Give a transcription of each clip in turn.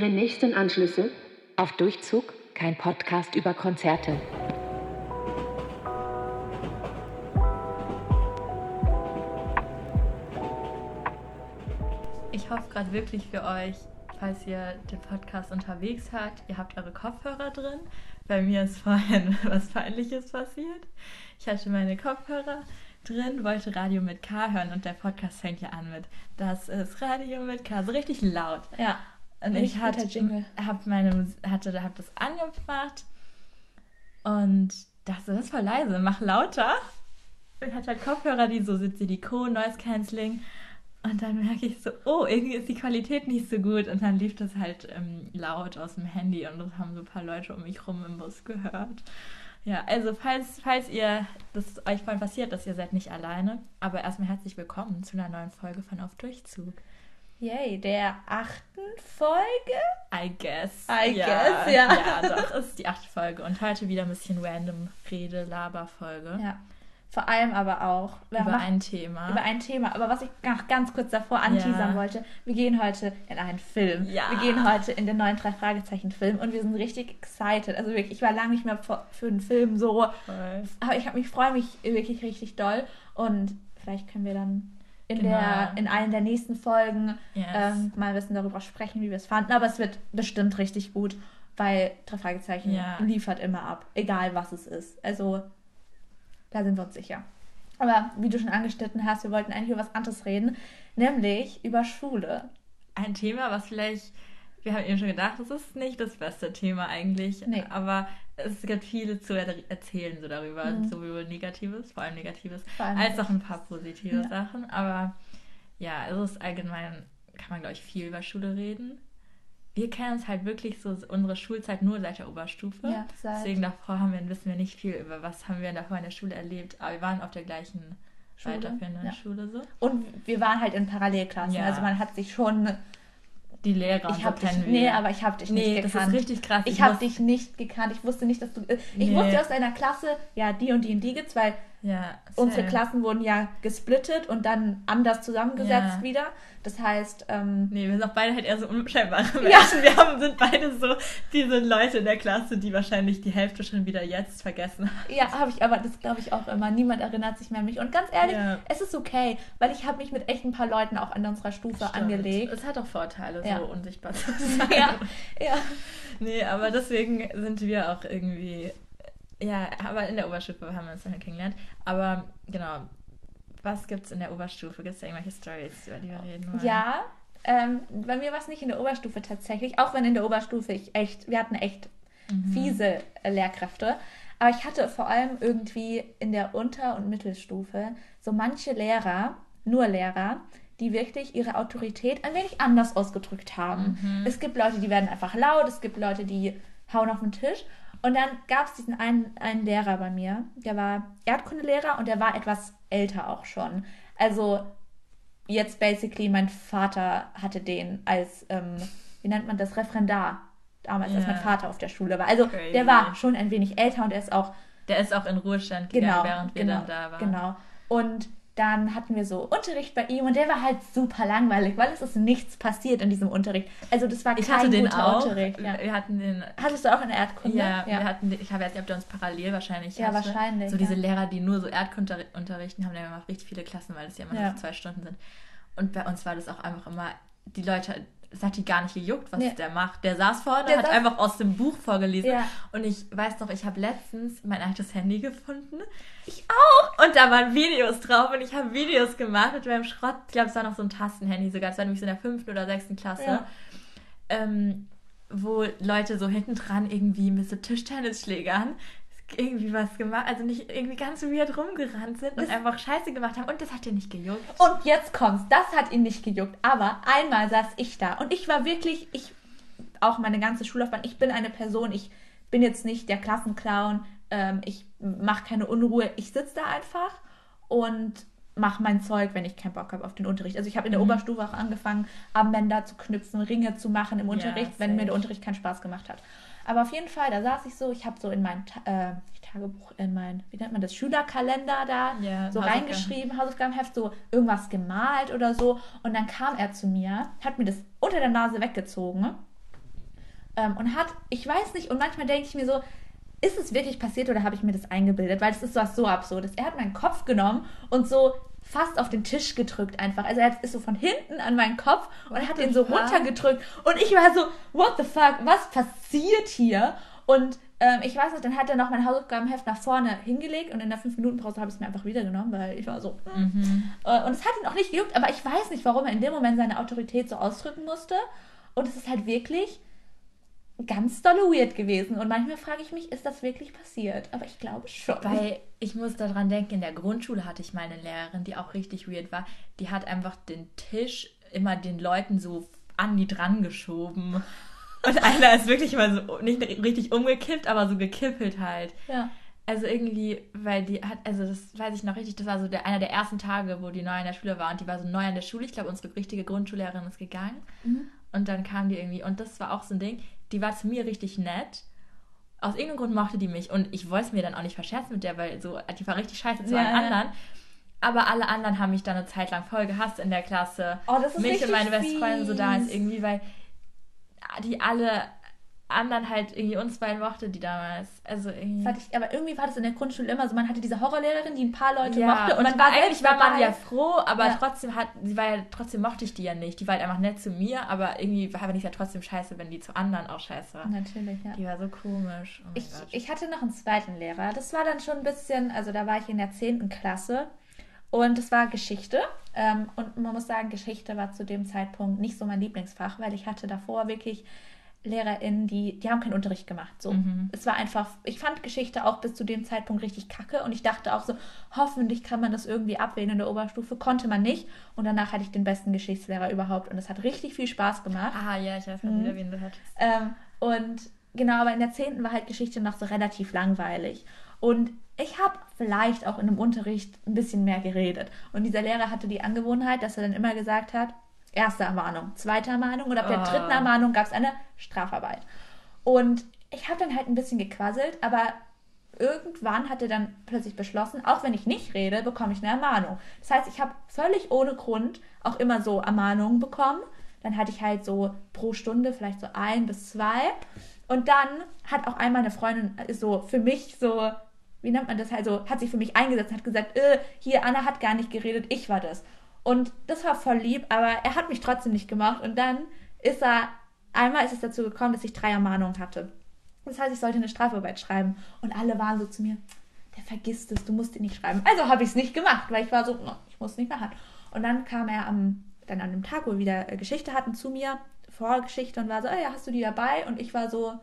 Ihre nächsten Anschlüsse? Auf Durchzug kein Podcast über Konzerte. Ich hoffe gerade wirklich für euch, falls ihr den Podcast unterwegs hört, ihr habt eure Kopfhörer drin. Bei mir ist vorhin was Peinliches passiert. Ich hatte meine Kopfhörer drin, wollte Radio mit K hören und der Podcast fängt ja an mit Das ist Radio mit K, so richtig laut. Ja. Und ich hatte, hab meine, hatte, hab das angemacht und dachte, das ist voll leise, mach lauter. Ich hatte halt Kopfhörer, die so sind, Silikon, Noise Cancelling. Und dann merke ich so, oh, irgendwie ist die Qualität nicht so gut. Und dann lief das halt ähm, laut aus dem Handy und das haben so ein paar Leute um mich rum im Bus gehört. Ja, also falls, falls ihr, das euch voll passiert, dass ihr seid nicht alleine. Aber erstmal herzlich willkommen zu einer neuen Folge von Auf Durchzug. Yay, der achten Folge? I guess. I ja, guess, ja. Ja, doch, ist die achte Folge. Und heute wieder ein bisschen random Rede-Laber-Folge. Ja. Vor allem aber auch Über machen- ein Thema. über ein Thema. Aber was ich noch ganz kurz davor anteasern Ja. wollte, wir gehen heute in einen Film. Ja. Wir gehen heute in den neuen drei Fragezeichen Film und wir sind richtig excited. Also wirklich, ich war lange nicht mehr für einen Film so, Voll. aber ich habe mich freue mich wirklich richtig doll und vielleicht können wir dann in Genau. der in einen der nächsten Folgen Yes. ähm, mal ein bisschen darüber sprechen, wie wir es fanden. Aber es wird bestimmt richtig gut, weil drei Fragezeichen Ja. liefert immer ab, egal was es ist. Also da sind wir uns sicher. Aber wie du schon angeschnitten hast, wir wollten eigentlich über was anderes reden, nämlich über Schule. ein Thema, was vielleicht, wir haben eben schon gedacht, das ist nicht das beste Thema eigentlich, Nee. aber es gibt viele zu er erzählen so darüber, Mhm. sowohl Negatives, vor allem Negatives, Vor allem als auch ein paar positive Ja. Sachen. Aber ja, es ist allgemein, kann man glaube ich viel über Schule reden. Wir kennen uns halt wirklich so unsere Schulzeit nur seit der Oberstufe. Ja, seit- Deswegen davor haben wir, wissen wir nicht viel über was haben wir davor in der Schule erlebt. Aber wir waren auf der gleichen Schule, weiterführenden ja. Schule so. Und wir waren halt in Parallelklassen. Ja. Also man hat sich schon. Die Lehrer Ich so habe dich. Nee, aber ich habe dich Nee, nicht das gekannt. ist richtig krass. Ich Ich habe muss- dich nicht gekannt. Ich wusste nicht, dass du. äh, Ich Nee. wusste aus deiner Klasse, ja, die und die und die gibt's, weil Ja, unsere. Klassen wurden ja gesplittet und dann anders zusammengesetzt Ja. wieder. Das heißt, ähm, Nee, wir sind auch beide halt eher so unscheinbare Ja. Menschen. Wir haben, sind beide so diese Leute in der Klasse, die wahrscheinlich die Hälfte schon wieder jetzt vergessen haben. ja, habe ich aber, das glaube ich auch immer. Niemand erinnert sich mehr an mich. Und ganz ehrlich, Ja. es ist okay, weil ich habe mich mit echt ein paar Leuten auch an unserer Stufe angelegt. Es hat auch Vorteile, Ja. so unsichtbar zu sein. Ja, ja. Nee, aber deswegen sind wir auch irgendwie. Ja, aber in der Oberstufe haben wir uns dann kennengelernt. Aber genau, was gibt's in der Oberstufe? Gibt es da irgendwelche Stories, über die wir reden wollen? Ja, ähm, bei mir war es nicht in der Oberstufe tatsächlich, auch wenn in der Oberstufe ich echt, wir hatten echt Mhm. fiese äh, Lehrkräfte. Aber ich hatte vor allem irgendwie in der Unter- und Mittelstufe so manche Lehrer, nur Lehrer, die wirklich ihre Autorität ein wenig anders ausgedrückt haben. Mhm. Es gibt Leute, die werden einfach laut, es gibt Leute, die hauen auf den Tisch. Und dann gab es diesen einen, einen Lehrer bei mir, der war Erdkundelehrer und der war etwas älter auch schon. Also jetzt basically mein Vater hatte den als, ähm, wie nennt man das, Referendar. Damals, als Ja. mein Vater auf der Schule war. Also Crazy. der war schon ein wenig älter und er ist auch Der ist auch in Ruhestand Genau, gegangen, während wir genau, dann da waren. Genau. Und dann hatten wir so Unterricht bei ihm und der war halt super langweilig, weil es ist nichts passiert in diesem Unterricht. Also das war Ich kein hatte den guter auch. Unterricht. Ja. Wir hatten den Hattest du auch in Erdkunde? Ja, wir hatten, ich habe jetzt nicht, ob der uns parallel wahrscheinlich Ja, hatte. wahrscheinlich, So diese ja. Lehrer, die nur so Erdkunde unterrichten, haben ja immer richtig viele Klassen, weil es ja immer Ja. so zwei Stunden sind. Und bei uns war das auch einfach immer, die Leute, es hat die gar nicht gejuckt, was Nee. der macht. Der saß vorne, Der hat saß- einfach aus dem Buch vorgelesen. Ja. Und ich weiß noch, ich habe letztens mein altes Handy gefunden. Ich auch. Und da waren Videos drauf und ich habe Videos gemacht mit meinem Schrott. Ich glaube, es war noch so ein Tastenhandy sogar. Es war nämlich so in der fünften oder sechsten Klasse Ja. ähm, wo Leute so hinten dran irgendwie mit so Tischtennisschlägern irgendwie was gemacht, also nicht irgendwie ganz weird rumgerannt sind und Das- einfach Scheiße gemacht haben und das hat dir nicht gejuckt. Und jetzt kommt's. Das hat ihn nicht gejuckt. Aber einmal saß ich da und ich war wirklich, ich, auch meine ganze Schullaufbahn, ich bin eine Person, ich bin jetzt nicht der Klassenclown, ähm, ich mache keine Unruhe. Ich sitze da einfach und mache mein Zeug, wenn ich keinen Bock habe auf den Unterricht. Also ich habe in der Oberstufe auch angefangen, Armbänder zu knüpfen, Ringe zu machen im Unterricht, wenn mir der Unterricht keinen Spaß gemacht hat. Aber auf jeden Fall, da saß ich so, ich habe so in mein äh, Tagebuch, in mein, wie nennt man das, Schülerkalender da Ja, so Hausaufgaben. reingeschrieben, Hausaufgabenheft, so irgendwas gemalt oder so. Und dann kam er zu mir, hat mir das unter der Nase weggezogen Ähm, und hat, ich weiß nicht, und manchmal denke ich mir so, ist es wirklich passiert oder habe ich mir das eingebildet? Weil es ist was so Absurdes. Er hat meinen Kopf genommen und so fast auf den Tisch gedrückt einfach. Also er ist so von hinten an meinen Kopf und What hat den so fuck? runtergedrückt. Und ich war so, what the fuck, was passiert hier? Und ähm, ich weiß nicht, dann hat er noch mein Hausaufgabenheft nach vorne hingelegt und in der 5-Minuten-Pause habe ich es mir einfach wieder genommen, weil ich war so. mm. Äh, Und es hat ihn auch nicht gejuckt, aber ich weiß nicht, warum er in dem Moment seine Autorität so ausdrücken musste. Und es ist halt wirklich ganz dolle weird gewesen. Und manchmal frage ich mich, ist das wirklich passiert? Aber ich glaube schon. Weil ich muss daran denken, in der Grundschule hatte ich mal eine Lehrerin, die auch richtig weird war. Die hat einfach den Tisch immer den Leuten so an die dran geschoben. Und einer ist wirklich mal so nicht richtig umgekippt, aber so gekippelt halt. ja. Also irgendwie, weil die hat, also das weiß ich noch richtig, das war so der, einer der ersten Tage, wo die neu in der Schule war und die war so neu an der Schule. Ich glaube, unsere richtige Grundschullehrerin ist gegangen. Und dann kam die irgendwie, und das war auch so ein Ding, die war zu mir richtig nett. Aus irgendeinem Grund mochte die mich und ich wollte es mir dann auch nicht verscherzen mit der, weil so, die war richtig scheiße zu Ja, allen ja. anderen. Aber alle anderen haben mich dann eine Zeit lang voll gehasst in der Klasse. Oh, das ist mich und meine beste Freundin so damals fies. irgendwie, weil die alle anderen halt irgendwie uns beiden mochte, die damals. Also irgendwie. Das hatte ich, aber irgendwie war das in der Grundschule immer so. Man hatte diese Horrorlehrerin, die ein paar Leute ja, mochte. Und man war eigentlich war man ja froh, aber Ja. trotzdem hat, sie war ja, trotzdem mochte ich die ja nicht. Die war halt einfach nett zu mir, aber irgendwie war ich ja trotzdem scheiße, wenn die zu anderen auch scheiße war. Natürlich, ja. Die war so komisch. Oh Ich, Gott. ich hatte noch einen zweiten Lehrer. Das war dann schon ein bisschen, also da war ich in der 10. Klasse und es war Geschichte. Ähm, und man muss sagen, Geschichte war zu dem Zeitpunkt nicht so mein Lieblingsfach, weil ich hatte davor wirklich LehrerInnen, die, die haben keinen Unterricht gemacht. So. Es war einfach, ich fand Geschichte auch bis zu dem Zeitpunkt richtig kacke und ich dachte auch so, hoffentlich kann man das irgendwie abwählen in der Oberstufe. Konnte man nicht. Und danach hatte ich den besten Geschichtslehrer überhaupt und es hat richtig viel Spaß gemacht. ah ja, ich weiß gar Mhm. nicht, wen du hattest. Ähm, und genau, aber in der 10. war halt Geschichte noch so relativ langweilig. Und ich habe vielleicht auch in einem Unterricht ein bisschen mehr geredet. Und dieser Lehrer hatte die Angewohnheit, dass er dann immer gesagt hat, erste Ermahnung, zweite Ermahnung und ab der Ah. dritten Ermahnung gab es eine Strafarbeit. Und ich habe dann halt ein bisschen gequasselt, aber irgendwann hat er dann plötzlich beschlossen, auch wenn ich nicht rede, bekomme ich eine Ermahnung. Das heißt, ich habe völlig ohne Grund auch immer so Ermahnungen bekommen. Dann hatte ich halt so pro Stunde vielleicht so ein bis zwei. Und dann hat auch einmal eine Freundin ist so für mich so, wie nennt man das halt so, hat sich für mich eingesetzt und hat gesagt, äh, hier, Anna hat gar nicht geredet, ich war das. Und das war voll lieb, aber er hat mich trotzdem nicht gemacht. Und dann ist er, einmal ist es dazu gekommen, dass ich drei Ermahnungen hatte. Das heißt, ich sollte eine Strafarbeit schreiben. Und alle waren so zu mir, der vergisst es, du musst ihn nicht schreiben. Also habe ich es nicht gemacht, weil ich war so, "No, ich muss nicht machen. Und dann kam er am, dann an dem Tag, wo wir wieder äh, Geschichte hatten, zu mir, Vorgeschichte und war so, oh ja, hast du die dabei? Und ich war so,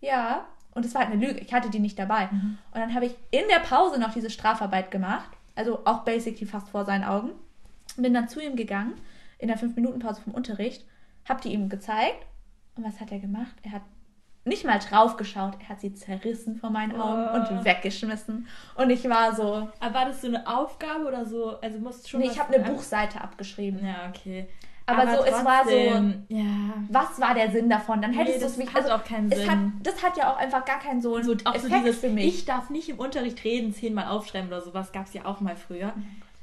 ja. Und es war halt eine Lüge, ich hatte die nicht dabei. Und dann habe ich in der Pause noch diese Strafarbeit gemacht, also auch basically fast vor seinen Augen. Bin dann zu ihm gegangen, in der 5-Minuten-Pause vom Unterricht, habe die ihm gezeigt. Und was hat er gemacht? Er hat nicht mal drauf geschaut, er hat sie zerrissen vor meinen Augen Oh. und weggeschmissen. Und ich war so, Aber war das so eine Aufgabe oder so? Also musst schon. nee, ich habe eine Buchseite abgeschrieben. Ja, okay. Aber so, es war so- trotzdem, Ja. Was war der Sinn davon? Dann hättest Nee, du das es nicht. hat auch keinen Sinn. Hat, das hat ja auch einfach gar keinen so, So, auch so Effekt dieses, für mich. ich darf nicht im Unterricht reden, zehnmal aufschreiben oder sowas gab es ja auch mal früher. Oder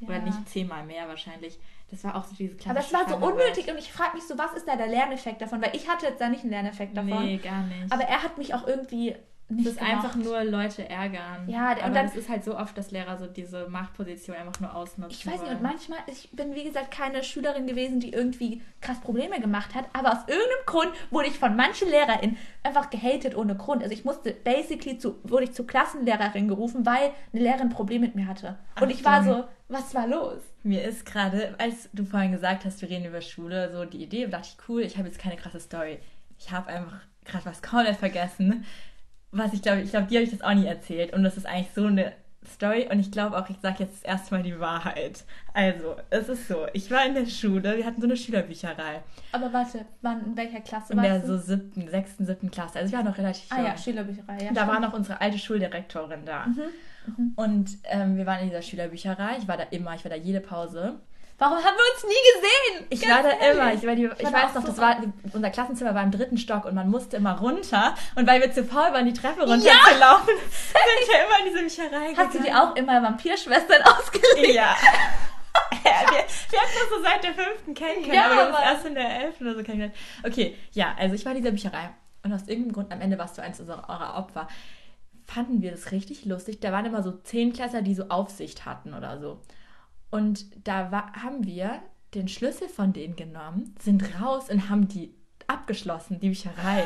Ja. nicht zehnmal mehr wahrscheinlich. Das war auch so diese Aber es war so unnötig und ich frage mich so, was ist da der Lerneffekt davon? Weil ich hatte jetzt da nicht einen Lerneffekt davon. Nee, gar nicht. Aber er hat mich auch irgendwie nicht das ist einfach nur Leute ärgern. Ja, und aber dann- das ist halt so oft, dass Lehrer so diese Machtposition einfach nur ausnutzen. Ich weiß nicht, wollen. und manchmal, ich bin wie gesagt keine Schülerin gewesen, die irgendwie krass Probleme gemacht hat, aber aus irgendeinem Grund wurde ich von manchen LehrerInnen einfach gehatet ohne Grund. Also ich musste basically zu, wurde ich zur Klassenlehrerin gerufen, weil eine Lehrerin ein Problem mit mir hatte. Und ich war Achtung. so, was war los? Mir ist gerade, als du vorhin gesagt hast, wir reden über Schule, so die Idee, dachte ich, cool, ich habe jetzt keine krasse Story. Ich habe einfach gerade was komplett vergessen. Was ich glaube, ich glaube, dir habe ich das auch nie erzählt. Und das ist eigentlich so eine Story. Und ich glaube auch, ich sage jetzt erstmal die Wahrheit. Also, es ist so, ich war in der Schule, wir hatten so eine Schülerbücherei. Aber warte, wann, in welcher Klasse In warst der du? so siebten, sechsten, siebten Klasse. Also ich war noch relativ ah jung. ja, Schülerbücherei. Ja, da war noch unsere alte Schuldirektorin da. Mhm, Und ähm, wir waren in dieser Schülerbücherei. Ich war da immer, ich war da jede Pause. Warum haben wir uns nie gesehen? Ich Ganz war da ehrlich. immer. Ich, war die, ich da weiß noch, das war, unser Klassenzimmer war im dritten Stock und man musste immer runter. Und weil wir zu faul waren, die Treppe runterzulaufen, sind wir immer in diese Bücherei Hast du gegangen. dir auch immer Vampirschwestern ausgelegt? Ja. ja wir, wir hatten uns so seit der fünften kennengelernt, Ja, aber Mann. erst in der elften oder so kennengelernt. Okay, ja, also ich war in dieser Bücherei. Und aus irgendeinem Grund, am Ende warst du eins unserer eurer Opfer, fanden wir das richtig lustig. Da waren immer so Zehnklässler, die so Aufsicht hatten oder so. Und da war, haben wir den Schlüssel von denen genommen, sind raus und haben die abgeschlossen, die Bücherei.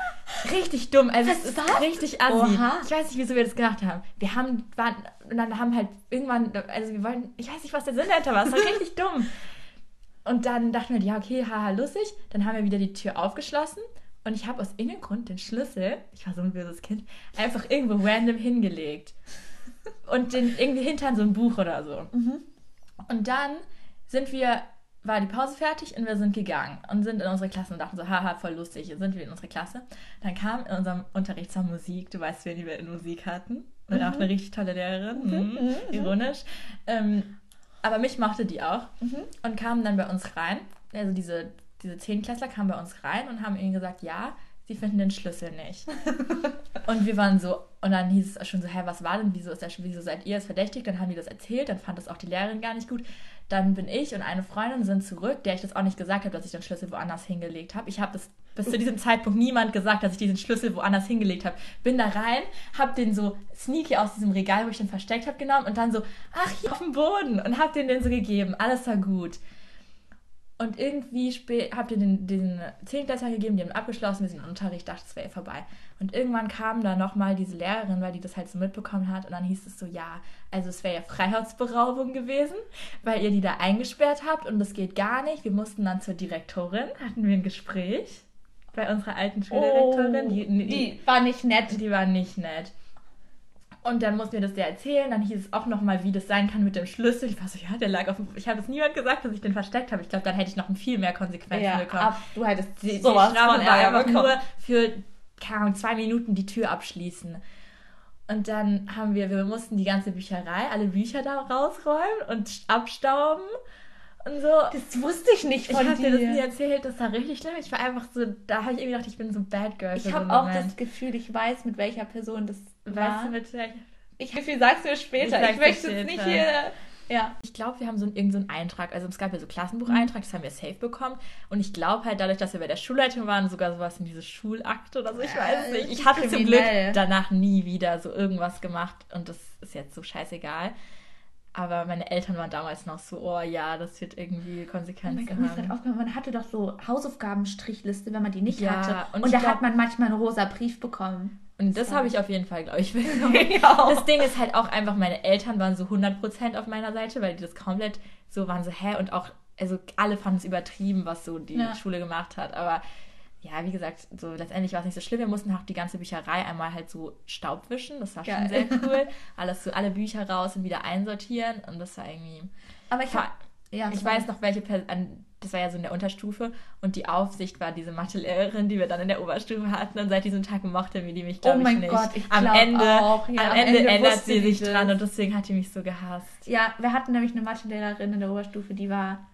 Richtig dumm, also Was, es ist was? richtig assi. Oha. Ich weiß nicht, wieso wir das gemacht haben. Wir haben, waren, und dann haben halt irgendwann, also wir wollten, ich weiß nicht, was der Sinn dahinter war, es war richtig dumm. Und dann dachten wir, ja, okay, haha, lustig. Dann haben wir wieder die Tür aufgeschlossen und ich habe aus irgendeinem Grund den Schlüssel, ich war so ein böses Kind, einfach irgendwo random hingelegt. Und den irgendwie hinter so ein Buch oder so. Und dann sind wir, war die Pause fertig und wir sind gegangen und sind in unsere Klasse und dachten so, haha, voll lustig, sind wir in unsere Klasse. Dann kam in unserem Unterrichtsraum Musik, du weißt, wen wir in Musik hatten. Und auch eine richtig tolle Lehrerin, mhm. ironisch. Ähm, aber mich mochte die auch und kamen dann bei uns rein. Also diese, diese Zehnklässler kamen bei uns rein und haben ihnen gesagt, ja, sie finden den Schlüssel nicht. und wir waren so, und dann hieß es schon so, hä, was war denn, wieso, ist der, wieso seid ihr jetzt verdächtigt? Dann haben die das erzählt, dann fand das auch die Lehrerin gar nicht gut. Dann bin ich und eine Freundin sind zurück, der ich das auch nicht gesagt habe, dass ich den Schlüssel woanders hingelegt habe. Ich habe das bis zu diesem Zeitpunkt niemand gesagt, dass ich diesen Schlüssel woanders hingelegt habe. Bin da rein, habe den so sneaky aus diesem Regal, wo ich den versteckt habe, genommen und dann so, ach, hier auf dem Boden und habe den den so gegeben. Alles war gut. Und irgendwie habt ihr den, den Zehnklässler gegeben, die haben abgeschlossen, wir sind im Unterricht, dachte, es wäre eh vorbei. Und irgendwann kam dann nochmal diese Lehrerin, weil die das halt so mitbekommen hat. Und dann hieß es so, ja, also es wäre ja Freiheitsberaubung gewesen, weil ihr die da eingesperrt habt und das geht gar nicht. Wir mussten dann zur Direktorin, hatten wir ein Gespräch bei unserer alten Schuldirektorin. die, die, Oh, die war nicht nett. die war nicht nett. Und dann mussten wir das der erzählen. Dann hieß es auch nochmal, wie das sein kann mit dem Schlüssel. Ich war so, ja, der lag auf dem. Ich habe es niemand gesagt, dass ich den versteckt habe. Ich glaube, dann hätte ich noch viel mehr Konsequenzen Ja, bekommen. ab, du hättest Die, die sowas von war Ärger einfach bekommen. nur für, keine Ahnung, zwei Minuten die Tür abschließen. Und dann haben wir, wir mussten die ganze Bücherei, alle Bücher da rausräumen und abstauben und so. Das wusste ich nicht Ich von habe dir das nie dir. erzählt, das war richtig schlimm. Ich war einfach so, da habe ich irgendwie gedacht, ich bin so ein Bad Girl. Ich habe auch Moment. das Gefühl, ich weiß, mit welcher Person das Weißt war. du, mit? Ich wie viel sagst du mir später? Ich Ich, möchte es nicht hier. Ja. Ich glaube, wir haben so einen, irgendeinen Eintrag, also es gab ja so Klassenbucheintrag, das haben wir safe bekommen. Und ich glaube halt dadurch, dass wir bei der Schulleitung waren, sogar sowas in diese Schulakte oder so, ich weiß Äh, nicht. Ich hatte zum Glück kriminell. danach nie wieder so irgendwas gemacht und das ist jetzt so scheißegal. Aber meine Eltern waren damals noch so, oh ja, das wird irgendwie Oh Konsequenzen Gott, gerade haben. aufgefallen, man hatte doch so Hausaufgabenstrichliste, wenn man die nicht Ja, hatte. und Und, da glaub- hat man manchmal einen rosa Brief bekommen. Und das habe ich auf jeden Fall, glaube ich, bekommen. Ja. Das Ding ist halt auch einfach, meine Eltern waren so 100% auf meiner Seite, weil die das komplett so waren, so, hä? Und auch, also alle fanden es übertrieben, was so die Ja. Schule gemacht hat. Aber ja, wie gesagt, so letztendlich war es nicht so schlimm. Wir mussten auch die ganze Bücherei einmal halt so Staub wischen. Das war schon Geil. sehr cool. Alles so, alle Bücher raus und wieder einsortieren. Und das war irgendwie. Aber ich habe. Ja, Ich weiß noch, welche Person, das war ja so in der Unterstufe und die Aufsicht war diese Mathelehrerin, die wir dann in der Oberstufe hatten und seit diesem Tag mochte mir die mich, glaube Oh ich, nicht. Gott, ich am Ende, auch, ja, am am Ende, Ende ändert sie sich das. dran und deswegen hat die mich so gehasst. Ja, wir hatten nämlich eine Mathelehrerin in der Oberstufe, die war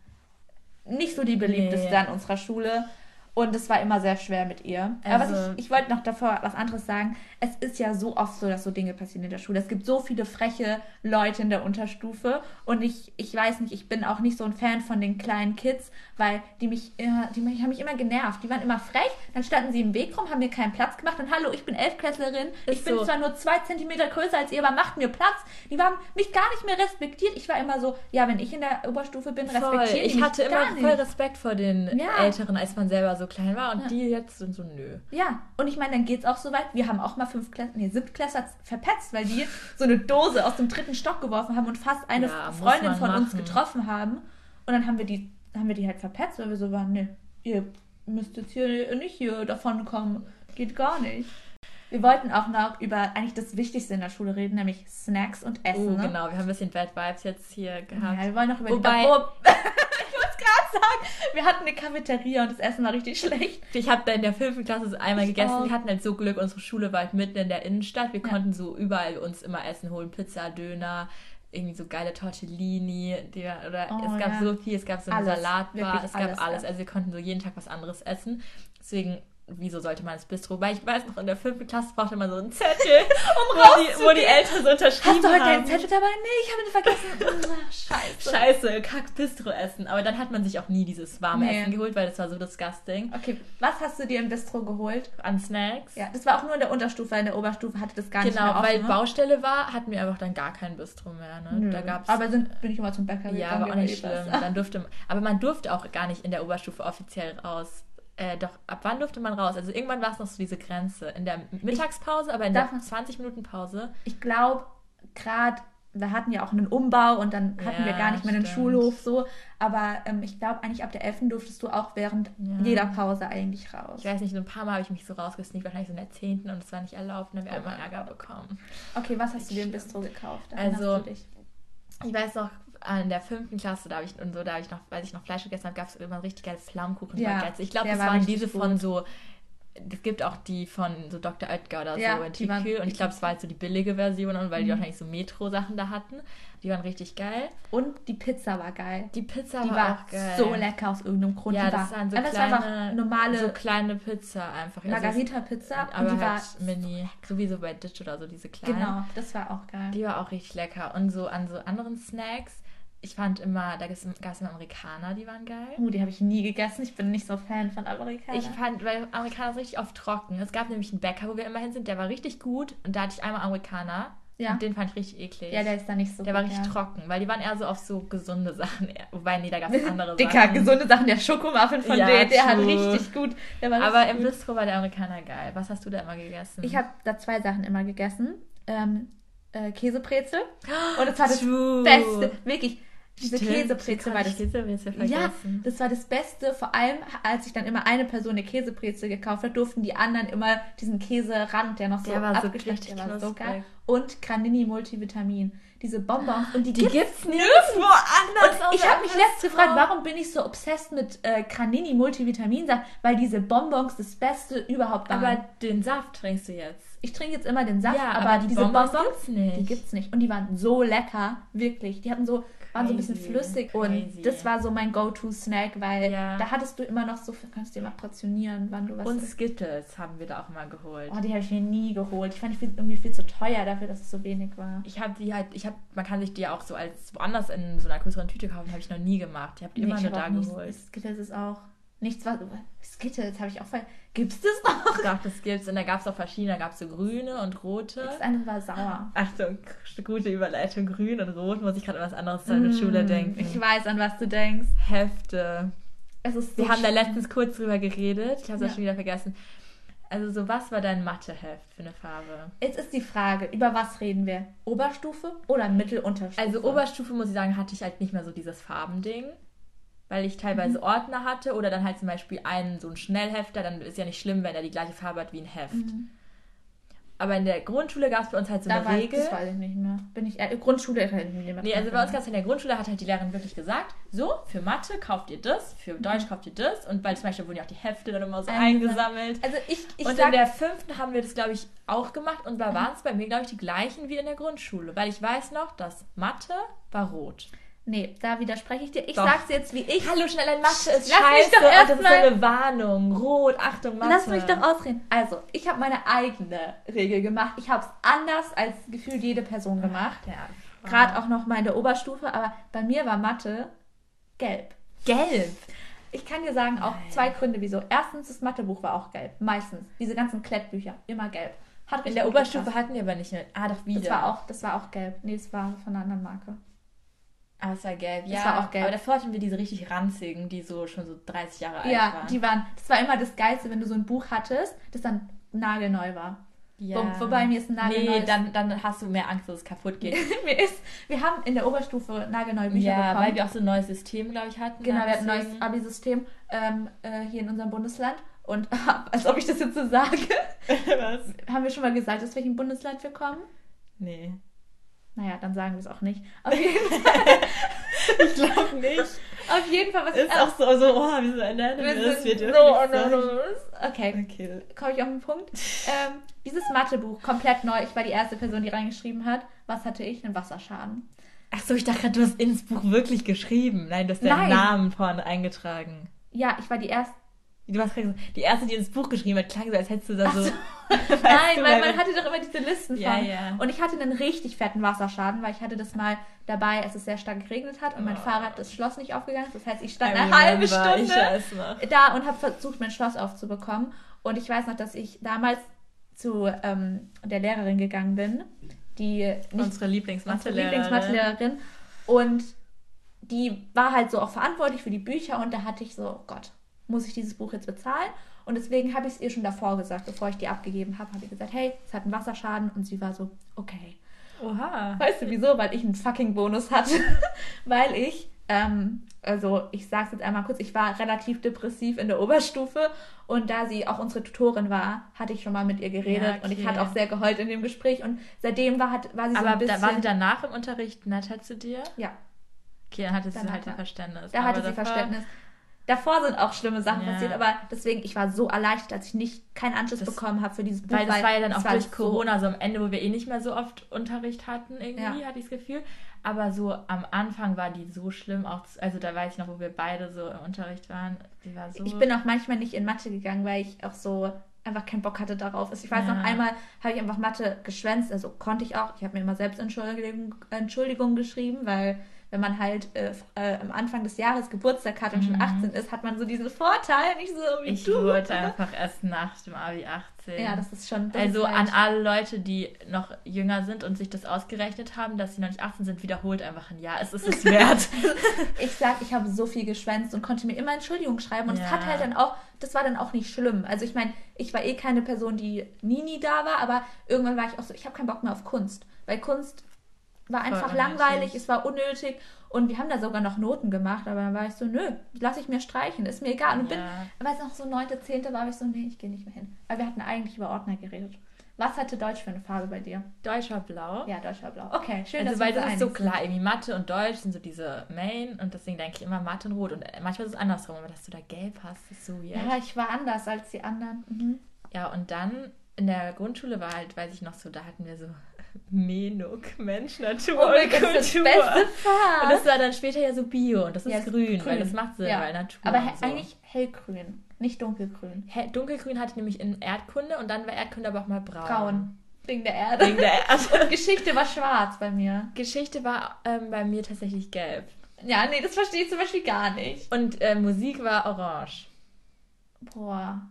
nicht so die beliebteste Nee. an unserer Schule. Und es war immer sehr schwer mit ihr. Aber Also- was ich, ich wollte noch davor was anderes sagen. Es ist ja so oft so, dass so Dinge passieren in der Schule. Es gibt so viele freche Leute in der Unterstufe. Und ich, ich weiß nicht, ich bin auch nicht so ein Fan von den kleinen Kids, weil die mich immer, die haben mich immer genervt. Die waren immer frech, dann standen sie im Weg rum, haben mir keinen Platz gemacht. Und hallo, ich bin Elfklässlerin. Ich Ist bin so. zwar nur zwei Zentimeter größer als ihr, aber macht mir Platz. Die haben mich gar nicht mehr respektiert. Ich war immer so, ja, wenn ich in der Oberstufe bin, die Ich mich hatte gar immer voll Respekt vor den Ja. Älteren, als man selber so klein war und Ja. die jetzt sind so, nö. Ja, und ich meine, dann geht's auch so weit. Wir haben auch mal fünf Klässler, nee, Siebtklässler verpetzt, weil die so eine Dose aus dem dritten Stock geworfen haben und fast eine Ja, Freundin von uns machen. getroffen haben. Und dann haben wir die, haben wir die halt verpetzt, weil wir so waren, nee, ihr müsst jetzt hier nicht hier davon kommen. Geht gar nicht. Wir wollten auch noch über eigentlich das Wichtigste in der Schule reden, nämlich Snacks und Essen. Oh, ne? genau. Wir haben ein bisschen Bad Vibes jetzt hier gehabt. Ja, wir wollen noch über Wobei- die... Oh, es gerade sagen. Wir hatten eine Cafeteria und das Essen war richtig schlecht. Ich habe da in der fünften Klasse so einmal gegessen. auch. Wir hatten halt so Glück, unsere Schule war halt mitten in der Innenstadt. Wir Ja. konnten so überall uns immer Essen holen. Pizza, Döner, irgendwie so geile Tortellini. Die, oder Oh, es gab ja. so viel, es gab so eine Alles, Salatbar, es gab alles, alles. Also wir konnten so jeden Tag was anderes essen. Deswegen wieso sollte man ins Bistro? Weil ich weiß noch, in der fünften Klasse brauchte man so einen Zettel, um wo, die, wo die Eltern so unterschrieben Hast du heute haben. deinen Zettel dabei? Nee, ich habe ihn vergessen. Scheiße. Scheiße, kack Bistro essen. Aber dann hat man sich auch nie dieses warme Nee. Essen geholt, weil das war so disgusting. Okay, was hast du dir im Bistro geholt? An Snacks. Ja, das war auch nur in der Unterstufe, weil in der Oberstufe hatte das gar nicht Genau, mehr weil offen, ne? Baustelle war, hatten wir einfach dann gar kein Bistro mehr. Ne? Nö. Da gab's aber sind, bin ich immer zum Bäcker Ja, gegangen. aber auch immer nicht schlimm. Dann durfte aber man durfte auch gar nicht in der Oberstufe offiziell raus. Äh, doch, ab wann durfte man raus? Also irgendwann war es noch so diese Grenze. In der Mittagspause, aber in der man- 20 Minuten Pause. Ich glaube, gerade, wir hatten ja auch einen Umbau und dann hatten Ja, wir gar nicht mehr den stimmt. Schulhof so. Aber ähm, ich glaube, eigentlich ab der 11. durftest du auch während Ja. jeder Pause eigentlich raus. Ich weiß nicht, so ein paar Mal habe ich mich so rausgesneakt, wahrscheinlich so in der 10. und es war nicht erlaubt und dann haben wir Oh einmal Ärger bekommen. Okay, was hast du dir im Bistro gekauft? Erinnerst Also? Ich weiß noch, in der fünften Klasse, da habe ich und so, da habe ich noch, weil ich noch Fleisch gegessen habe, gab es immer richtig geile Flammkuchen. Ja, ich glaube, das war waren diese von gut. so. Es gibt auch die von so Dr. Oetker oder Ja, so in Tiefkühl. Und ich glaube, es war halt so die billige Version, weil die Mhm. wahrscheinlich so Metro-Sachen da hatten. Die waren richtig geil. Und die Pizza war geil. Die Pizza Die war, war auch geil. so lecker aus irgendeinem Grund. Ja, das war, waren so aber kleine, einfach normale so kleine Pizza einfach. Also Margarita-Pizza. aber und die halt war mini, sowieso bei Ditch oder so, diese kleinen. Genau, das war auch geil. Die war auch richtig lecker. Und so an so anderen Snacks, ich fand immer, da gab es immer Amerikaner, die waren geil. Uh, die habe ich nie gegessen. Ich bin nicht so Fan von Amerikanern. Ich fand, weil Amerikaner sind richtig oft trocken. Es gab nämlich einen Bäcker, wo wir immer hin sind, der war richtig gut. Und da hatte ich einmal Amerikaner. Ja. Und den fand ich richtig eklig. ja, der ist da nicht so Der war gut, richtig ja. trocken, weil die waren eher so auf so gesunde Sachen. Wobei, nee, da gab es andere Dicker, Sachen. gesunde Sachen. Der Schokomuffin von Ja, denen, der hat richtig gut. Der war Aber im. Bistro war der Amerikaner geil. Was hast du da immer gegessen? Ich habe da zwei Sachen immer gegessen. Ähm, äh, Käsebrezel. Und das war das. Beste. Wirklich. Diese wie war das Käsebrezel Ja, vergessen. das war das Beste. Vor allem, als ich dann immer eine Person eine Käsebrezel gekauft hat, durften die anderen immer diesen Käserand, der noch so Der war so abgeschnitten richtig der war so geil. Und Granini Multivitamin. Diese Bonbons. Und die, Die gibt's gibt's nirgendwo anders. Und ich habe mich letztens gefragt, warum bin ich so obsessed mit äh, Granini Multivitaminsaft? Weil diese Bonbons das Beste überhaupt waren. Aber den Saft trinkst du jetzt. ich trinke jetzt immer den Saft, Ja, aber, aber die diese Bonbons Bonbons, gibt's nicht. Die gibt's nicht. Und die waren so lecker, wirklich. Die hatten so, waren so ein bisschen flüssig. crazy. Und das war so mein Go-To-Snack, weil Ja. da hattest du immer noch so, kannst du mal portionieren, wann du was Und. Skittles haben wir da auch immer geholt. Oh, die habe ich mir nie geholt. Ich fand die viel, irgendwie viel zu teuer dafür, dass es so wenig war. Ich habe die halt, ich habe, man kann sich die auch so als woanders in so einer größeren Tüte kaufen, habe ich noch nie gemacht. Ich habe die immer ich nur da geholt. Skittles ist auch nichts, was. Skittles habe ich auch voll. Gibt's das noch? Doch, das gibt's. Und da gab es auch verschiedene. Da gab es so grüne und rote. Das eine war sauer. Achtung, gute Überleitung. Grün und rot muss ich gerade an was anderes zur Schule Mm, denken. Ich weiß, an was du denkst. Hefte. Es ist so Wir haben da letztens kurz drüber geredet. Ich habe es Ja. auch schon wieder vergessen. Also so, was war dein Matheheft für eine Farbe? Jetzt ist die Frage, über was reden wir? Oberstufe oder Mittelunterstufe? Also Oberstufe, muss ich sagen, hatte ich halt nicht mehr so dieses Farbending. Weil ich teilweise Mhm. Ordner hatte oder dann halt zum Beispiel einen so einen Schnellhefter, dann ist ja nicht schlimm, wenn er die gleiche Farbe hat wie ein Heft. Mhm. Aber in der Grundschule gab es bei uns halt so da eine war, Regel. Das weiß ich nicht mehr. Bin ich äh, Grundschule erinnere ich mich nicht mehr. Nee, also bei uns gab es in der Grundschule, hat halt die Lehrerin wirklich gesagt, so, für Mathe kauft ihr das, für Mhm. Deutsch kauft ihr das und weil zum Beispiel wurden ja auch die Hefte dann immer so Eingesammelt. eingesammelt. Also ich, ich und sag, in der fünften haben wir das, glaube ich, auch gemacht und da Mhm. waren es bei mir, glaube ich, die gleichen wie in der Grundschule, weil ich weiß noch, dass Mathe war rot. Nee, da widerspreche ich dir. Ich Doch. sag's jetzt, wie ich. Hallo, schnell, ein Mathe ist Lass mich scheiße doch und das ist so eine Warnung. Rot, Achtung, Mathe. Lass mich doch ausreden. Also, ich habe meine eigene Regel gemacht. Ich habe es anders als gefühlt jede Person gemacht. Ja. Gerade auch noch mal in der Oberstufe, aber bei mir war Mathe gelb. gelb. Ich kann dir sagen, auch zwei Gründe, wieso. Erstens, das Mathebuch war auch gelb. Meistens. Diese ganzen Klettbücher, immer gelb. Hat In der Oberstufe gepasst. hatten wir aber nicht mehr. Ah, doch wieder. Das war auch, das war auch gelb. Nee, es war von einer anderen Marke. Ah, es war gelb, ja. Das war auch gelb. Aber davor hatten wir diese richtig ranzigen, die so schon so 30 Jahre alt Ja, waren. die waren, das war immer das Geilste, wenn du so ein Buch hattest, das dann nagelneu war. Ja. Wo- wobei mir ist ein nagelneues- Nee, dann, dann hast du mehr Angst, dass es kaputt geht. Mir ist, wir haben in der Oberstufe nagelneue Bücher ja, bekommen. weil wir auch so ein neues System, glaube ich, hatten. Genau, wir hatten ein neues Abi-System ähm, äh, hier in unserem Bundesland. Und als ob ich das jetzt so sage, Was? haben wir schon mal gesagt, aus welchem Bundesland wir kommen? Nee. Naja, dann sagen wir es auch nicht. Auf jeden Fall, Ich glaube nicht. auf jeden Fall was Ist auch so, so oh, wir wir das? Wir sind dürfen so anonymous. Okay, Okay. komme ich auf den Punkt. Ähm, dieses Mathebuch, komplett neu. Ich war die erste Person, die reingeschrieben hat. Was hatte ich? Einen Wasserschaden. Ach so, ich dachte gerade, du hast ins Buch wirklich geschrieben. Nein, du hast deinen Nein. Namen vorne eingetragen. Ja, ich war die erste. Du hast gerade gesagt, die erste, die ins Buch geschrieben hat, klang so, als hättest du da so. so. Nein, du, weil man hatte doch immer diese Listen von. Ja, ja. Und ich hatte einen richtig fetten Wasserschaden, weil ich hatte das mal dabei, als es sehr stark geregnet hat und mein Oh. Fahrrad das Schloss nicht aufgegangen ist. Das heißt, ich stand I eine halbe Stunde da und habe versucht, mein Schloss aufzubekommen. Und ich weiß noch, dass ich damals zu ähm, der Lehrerin gegangen bin, die nicht Unsere unsere Lieblingsmathelehrerin. Lieblingsmathelehrerin. Und die war halt so auch verantwortlich für die Bücher und da hatte ich so, oh Gott, muss ich dieses Buch jetzt bezahlen? Und deswegen habe ich es ihr schon davor gesagt, bevor ich die abgegeben habe, habe ich gesagt, hey, es hat einen Wasserschaden und sie war so, okay. Oha. Weißt du wieso? Weil ich einen fucking Bonus hatte. Weil ich, ähm, also ich sag's jetzt einmal kurz, ich war relativ depressiv in der Oberstufe und da sie auch unsere Tutorin war, hatte ich schon mal mit ihr geredet Ja, und ich okay. hatte auch sehr geheult in dem Gespräch und seitdem war, hat, war sie so Aber ein bisschen... da, war sie danach im Unterricht netter zu dir? ja, Okay, dann hatte sie halt ja. Verständnis. da Aber hatte sie Verständnis. Davor sind auch schlimme Sachen Ja. passiert, aber deswegen, ich war so erleichtert, dass ich nicht keinen Anschluss Das- bekommen habe für dieses Buch. Weil das war ja dann auch durch Corona so am Ende, wo wir eh nicht mehr so oft Unterricht hatten, irgendwie, Ja. hatte ich das Gefühl. Aber so am Anfang war die so schlimm, auch, also da weiß ich noch, wo wir beide so im Unterricht waren. Die war so. Ich bin auch manchmal nicht in Mathe gegangen, weil ich auch so einfach keinen Bock hatte darauf. Also ich weiß Ja. noch einmal habe ich einfach Mathe geschwänzt, also konnte ich auch. Ich habe mir immer selbst Entschuldigung, Entschuldigung geschrieben, weil wenn man halt äh, äh, am Anfang des Jahres Geburtstag hat und schon 18 ist, hat man so diesen Vorteil, nicht so wie Mhm. ich du. wurde einfach erst nach dem Abi 18. ja, das ist schon. Das also ist an alle Leute, die noch jünger sind und sich das ausgerechnet haben, dass sie noch nicht 18 sind, wiederholt einfach ein Jahr. Es ist es wert. Ich sag, ich habe so viel geschwänzt und konnte mir immer Entschuldigung schreiben. Und es Ja. hat halt dann auch, das war dann auch nicht schlimm. Also ich meine, ich war eh keine Person, die nie, nie da war, aber irgendwann war ich auch so, ich habe keinen Bock mehr auf Kunst. Weil Kunst war einfach unnötig. langweilig, es war unnötig und wir haben da sogar noch Noten gemacht, aber dann war ich so, nö, lass ich mir streichen, ist mir egal. Und bin, Ja. weiß noch, so neunte, zehnte war ich so, nee, ich gehe nicht mehr hin. Weil wir hatten eigentlich über Ordner geredet. Was hatte Deutsch für eine Farbe bei dir? Deutsch war blau. Ja, Deutsch war blau. Okay, schön, Also, dass weil wir das ist so klar, irgendwie Mathe und Deutsch sind so diese Main und deswegen denke ich immer Mathe und Rot und äh, manchmal ist es andersrum, aber dass du da gelb hast, ist so weird. Ja, ich war anders als die anderen. Mhm. Ja, und dann in der Grundschule war halt, weiß ich noch so, da hatten wir so Menuk, Mensch, Natur Oh und Gott, das Kultur. beste Fach. Und das war dann später ja so Bio und das ist Ja, ist grün, weil grün. das macht Sinn, Ja. weil Natur Aber so. eigentlich hellgrün, nicht dunkelgrün. Hä- Dunkelgrün hatte ich nämlich in Erdkunde und dann war Erdkunde aber auch mal braun. Braun. Wegen der Erde. Wegen der Erde. Und Geschichte war schwarz bei mir. Geschichte war ähm, bei mir tatsächlich gelb. Ja, nee, das verstehe ich zum Beispiel gar nicht. Und äh, Musik war orange. Boah.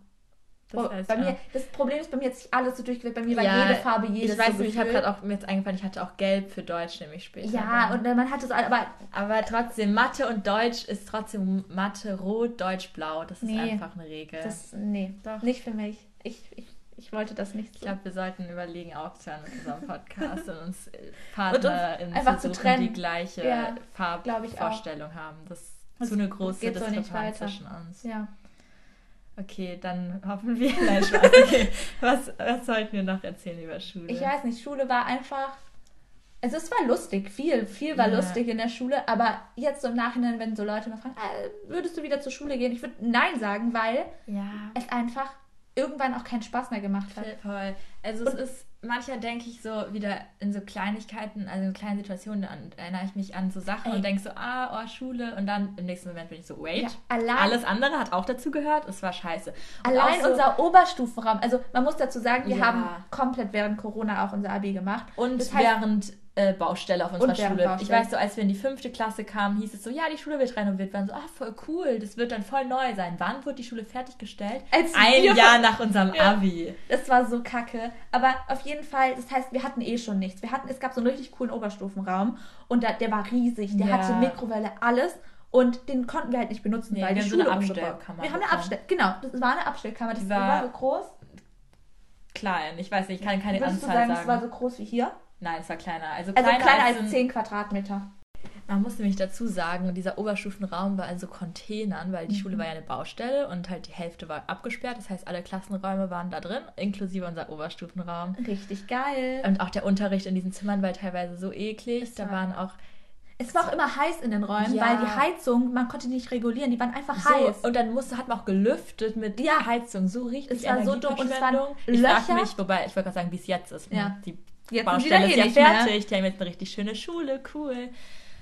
Das Boah, heißt, bei mir, das Problem ist, bei mir hat sich alles so durchgewirkt. Bei mir war Ja, jede Farbe jedes Ich weiß so nicht, ich habe gerade auch mir jetzt eingefallen, ich hatte auch gelb für Deutsch nämlich später. Ja, dann. und dann, man hatte so, aber aber trotzdem, Mathe und Deutsch ist trotzdem Mathe rot, Deutsch blau. Das ist Nee. einfach eine Regel. das, nee, Doch. nicht für mich. Ich, ich, ich wollte das nicht ich so. glaube, wir sollten überlegen, aufzuhören mit unserem Podcast und uns äh, PartnerInnen einfach zu zu suchen, trennen. die gleiche Ja. Farbvorstellung haben. Das ist zu eine große so Diskrepanz weiter. zwischen uns. Ja. Okay, dann hoffen wir. Nein, Spaß. Okay. Was, was sollten wir noch erzählen über Schule? Ich weiß nicht, Schule war einfach. Also es war lustig, viel, viel war Ja. lustig in der Schule, aber jetzt so im Nachhinein, wenn so Leute mal fragen, äh, würdest du wieder zur Schule gehen? Ich würde Nein sagen, weil Ja. es einfach irgendwann auch keinen Spaß mehr gemacht hat. Voll. Also es ist, manchmal denke ich so wieder in so Kleinigkeiten, also in kleinen Situationen, dann erinnere ich mich an so Sachen Ey. und denke so, ah, oh, Schule. Und dann im nächsten Moment bin ich so, wait, Ja, allein- alles andere hat auch dazu gehört, es war scheiße. Und Allein so, unser Oberstufenraum, also man muss dazu sagen, wir Ja. haben komplett während Corona auch unser Abi gemacht. Und das heißt, während äh, Baustelle auf unserer Schule. Ich Baustelle. weiß so, als wir in die fünfte Klasse kamen, hieß es so, ja, die Schule wird renoviert. Wir waren so, ah, voll cool, das wird dann voll neu sein. Wann wurde die Schule fertiggestellt? Als Ein Jahr nach unserem Ja. Abi. das war so kacke. Aber auf jeden Fall, das heißt, wir hatten eh schon nichts. Wir hatten, es gab so einen richtig coolen Oberstufenraum und da, der war riesig. Der Ja. hatte Mikrowelle, alles. Und den konnten wir halt nicht benutzen, Nee, weil wir die haben so Schule eine. Abstellkammer Wir haben eine. Abstell, genau, das war eine Abstellkammer. Das war, war so groß. Klein, ich weiß nicht, ich kann keine Würdest du Anzahl sagen, sagen. es war so groß wie hier? Nein, es war kleiner. Also Also kleiner, kleiner als, als ein- 10 Quadratmeter. Man muss nämlich dazu sagen, dieser Oberstufenraum war also Containern, weil die Mhm. Schule war ja eine Baustelle und halt die Hälfte war abgesperrt. Das heißt, alle Klassenräume waren da drin, inklusive unser Oberstufenraum. Richtig geil. Und auch der Unterricht in diesen Zimmern war teilweise so eklig. Es Da war- waren auch Es war auch immer heiß in den Räumen, Ja. weil die Heizung, man konnte die nicht regulieren, die waren einfach so, heiß. und dann musste, hat man auch gelüftet mit Ja. Heizung. So richtig Es war so dumm und es waren. Ich Löcher. mich, wobei, ich wollte gerade sagen, wie es jetzt ist. Ja. Die Jetzt Baustelle ist ja nicht mehr. fertig. Die haben jetzt eine richtig schöne Schule, cool.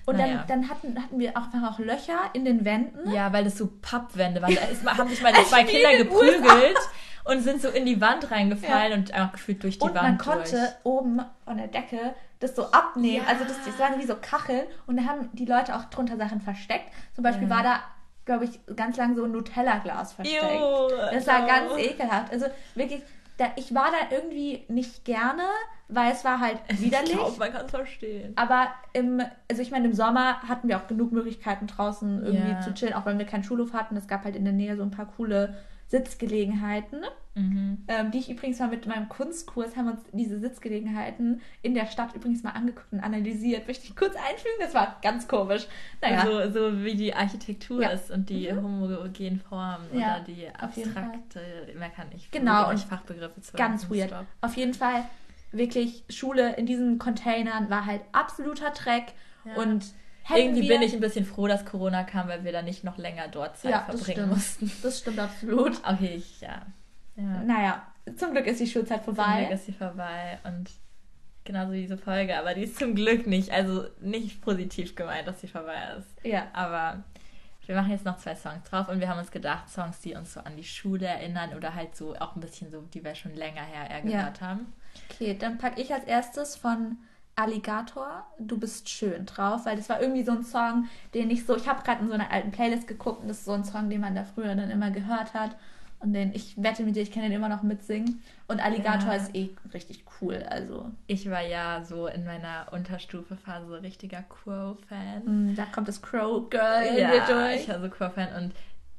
Und dann, Naja. dann hatten, hatten wir auch, auch Löcher in den Wänden. Ja, weil das so Pappwände waren. Da ist, haben sich meine zwei Kinder geprügelt und sind so in die Wand reingefallen und einfach gefühlt durch die Und Wand man konnte durch. oben von der Decke das so abnehmen. Ja. Also das, das waren wie so Kacheln. Und da haben die Leute auch drunter Sachen versteckt. Zum Beispiel Ja. war da, glaube ich, ganz lang so ein Nutella-Glas versteckt. Ew, das war no. ganz ekelhaft. Also wirklich, da, ich war da irgendwie nicht gerne, weil es war halt widerlich. Ich glaube, man kann es verstehen. Aber im, also ich meine, im Sommer hatten wir auch genug Möglichkeiten draußen irgendwie Ja. zu chillen, auch wenn wir keinen Schulhof hatten. Es gab halt in der Nähe so ein paar coole Sitzgelegenheiten. Mhm. Ähm, die ich übrigens mal mit meinem Kunstkurs haben uns diese Sitzgelegenheiten in der Stadt übrigens mal angeguckt und analysiert. Möchte ich kurz einfügen? Das war ganz komisch. Naja, So, so wie die Architektur Ja. ist und die homogenen Formen Ja, oder die abstrakte, mehr kann ich Genau, und Fachbegriffe zu ganz weird. Stop. Auf jeden Fall wirklich Schule in diesen Containern war halt absoluter Dreck Ja. und hätten Irgendwie wir, bin ich ein bisschen froh, dass Corona kam, weil wir dann nicht noch länger dort Zeit ja, das verbringen stimmt. mussten. Das stimmt absolut. Okay, ich, ja. ja. Naja, zum Glück ist die Schulzeit Zum Glück vorbei. ist sie vorbei und genauso diese Folge, aber die ist zum Glück nicht, also nicht positiv gemeint, dass sie vorbei ist. Ja, Aber wir machen jetzt noch zwei Songs drauf und wir haben uns gedacht, Songs, die uns so an die Schule erinnern oder halt so auch ein bisschen so, die wir schon länger her eher Ja. gehört haben. okay, dann packe ich als erstes von Alligator, Du bist schön drauf, weil das war irgendwie so ein Song, den ich so, ich habe gerade in so einer alten Playlist geguckt und das ist so ein Song, den man da früher dann immer gehört hat und den, ich wette mit dir, ich kann den immer noch mitsingen und Alligator Ja. ist eh richtig cool, also Ich war ja so in meiner Unterstufephase so richtiger Crow-Fan. mh, da kommt das Crow Girl in Ja, mir durch. ich war so Crow-Fan und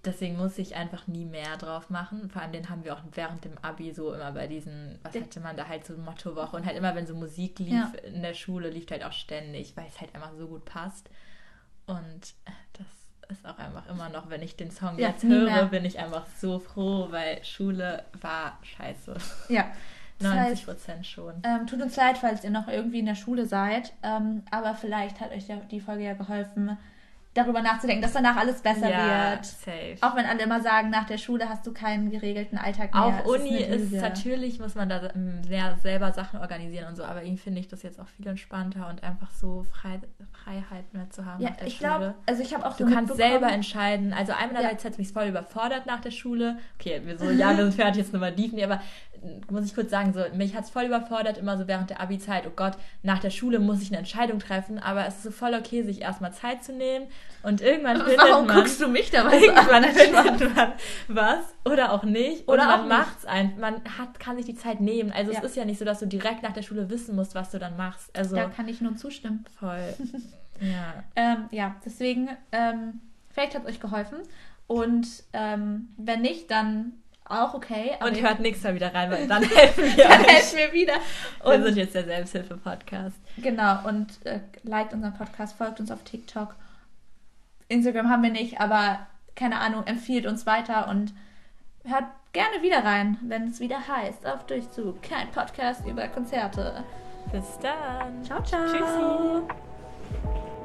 deswegen muss ich einfach nie mehr drauf machen. Vor allem den haben wir auch während dem Abi so immer bei diesen, was hatte man da halt so Mottowoche und halt immer, wenn so Musik lief Ja. in der Schule, lief halt auch ständig, weil es halt einfach so gut passt. Und das ist auch einfach immer noch, wenn ich den Song Ja, jetzt höre, mehr. bin ich einfach so froh, weil Schule war scheiße. Ja. Das 90 heißt, Prozent schon. ähm, tut uns leid, falls ihr noch irgendwie in der Schule seid, ähm, aber vielleicht hat euch die Folge ja geholfen, darüber nachzudenken, dass danach alles besser ja, wird. safe. Auch wenn alle immer sagen, nach der Schule hast du keinen geregelten Alltag mehr. Auch Uni ist, Lüge. natürlich, muss man da ähm, sehr selber Sachen organisieren und so, aber irgendwie finde ich das jetzt auch viel entspannter und einfach so frei, Freiheit mehr zu haben Ja, nach der ich glaube, also ich habe auch Du so kannst selber entscheiden. Also einerseits hat es mich voll überfordert nach der Schule. Okay, wir so, ja, wir sind fertig, jetzt nochmal Diven, aber muss ich kurz sagen, so, mich hat es voll überfordert, immer so während der Abi-Zeit, oh Gott, nach der Schule muss ich eine Entscheidung treffen, aber es ist so voll okay, sich erstmal Zeit zu nehmen und irgendwann findet Warum man... guckst du mich dabei Irgendwann an? findet man was oder auch nicht. Oder auch man nicht. macht's ein. Man hat, kann sich die Zeit nehmen. Also Ja. es ist ja nicht so, dass du direkt nach der Schule wissen musst, was du dann machst. Also Da kann ich nur zustimmen. voll. ja. Ähm, ja, deswegen, ähm, vielleicht hat es euch geholfen. Und ähm, wenn nicht, dann auch okay. Und hört nichts mehr wieder rein, weil dann helfen wir dann euch. helfen wir wieder. Wir Und sind jetzt der Selbsthilfe-Podcast. Genau, und äh, liked unseren Podcast, folgt uns auf TikTok. Instagram haben wir nicht, aber keine Ahnung, empfiehlt uns weiter und hört gerne wieder rein, wenn es wieder heißt, auf Durchzug, kein Podcast über Konzerte. Bis dann. Ciao, ciao. Tschüssi.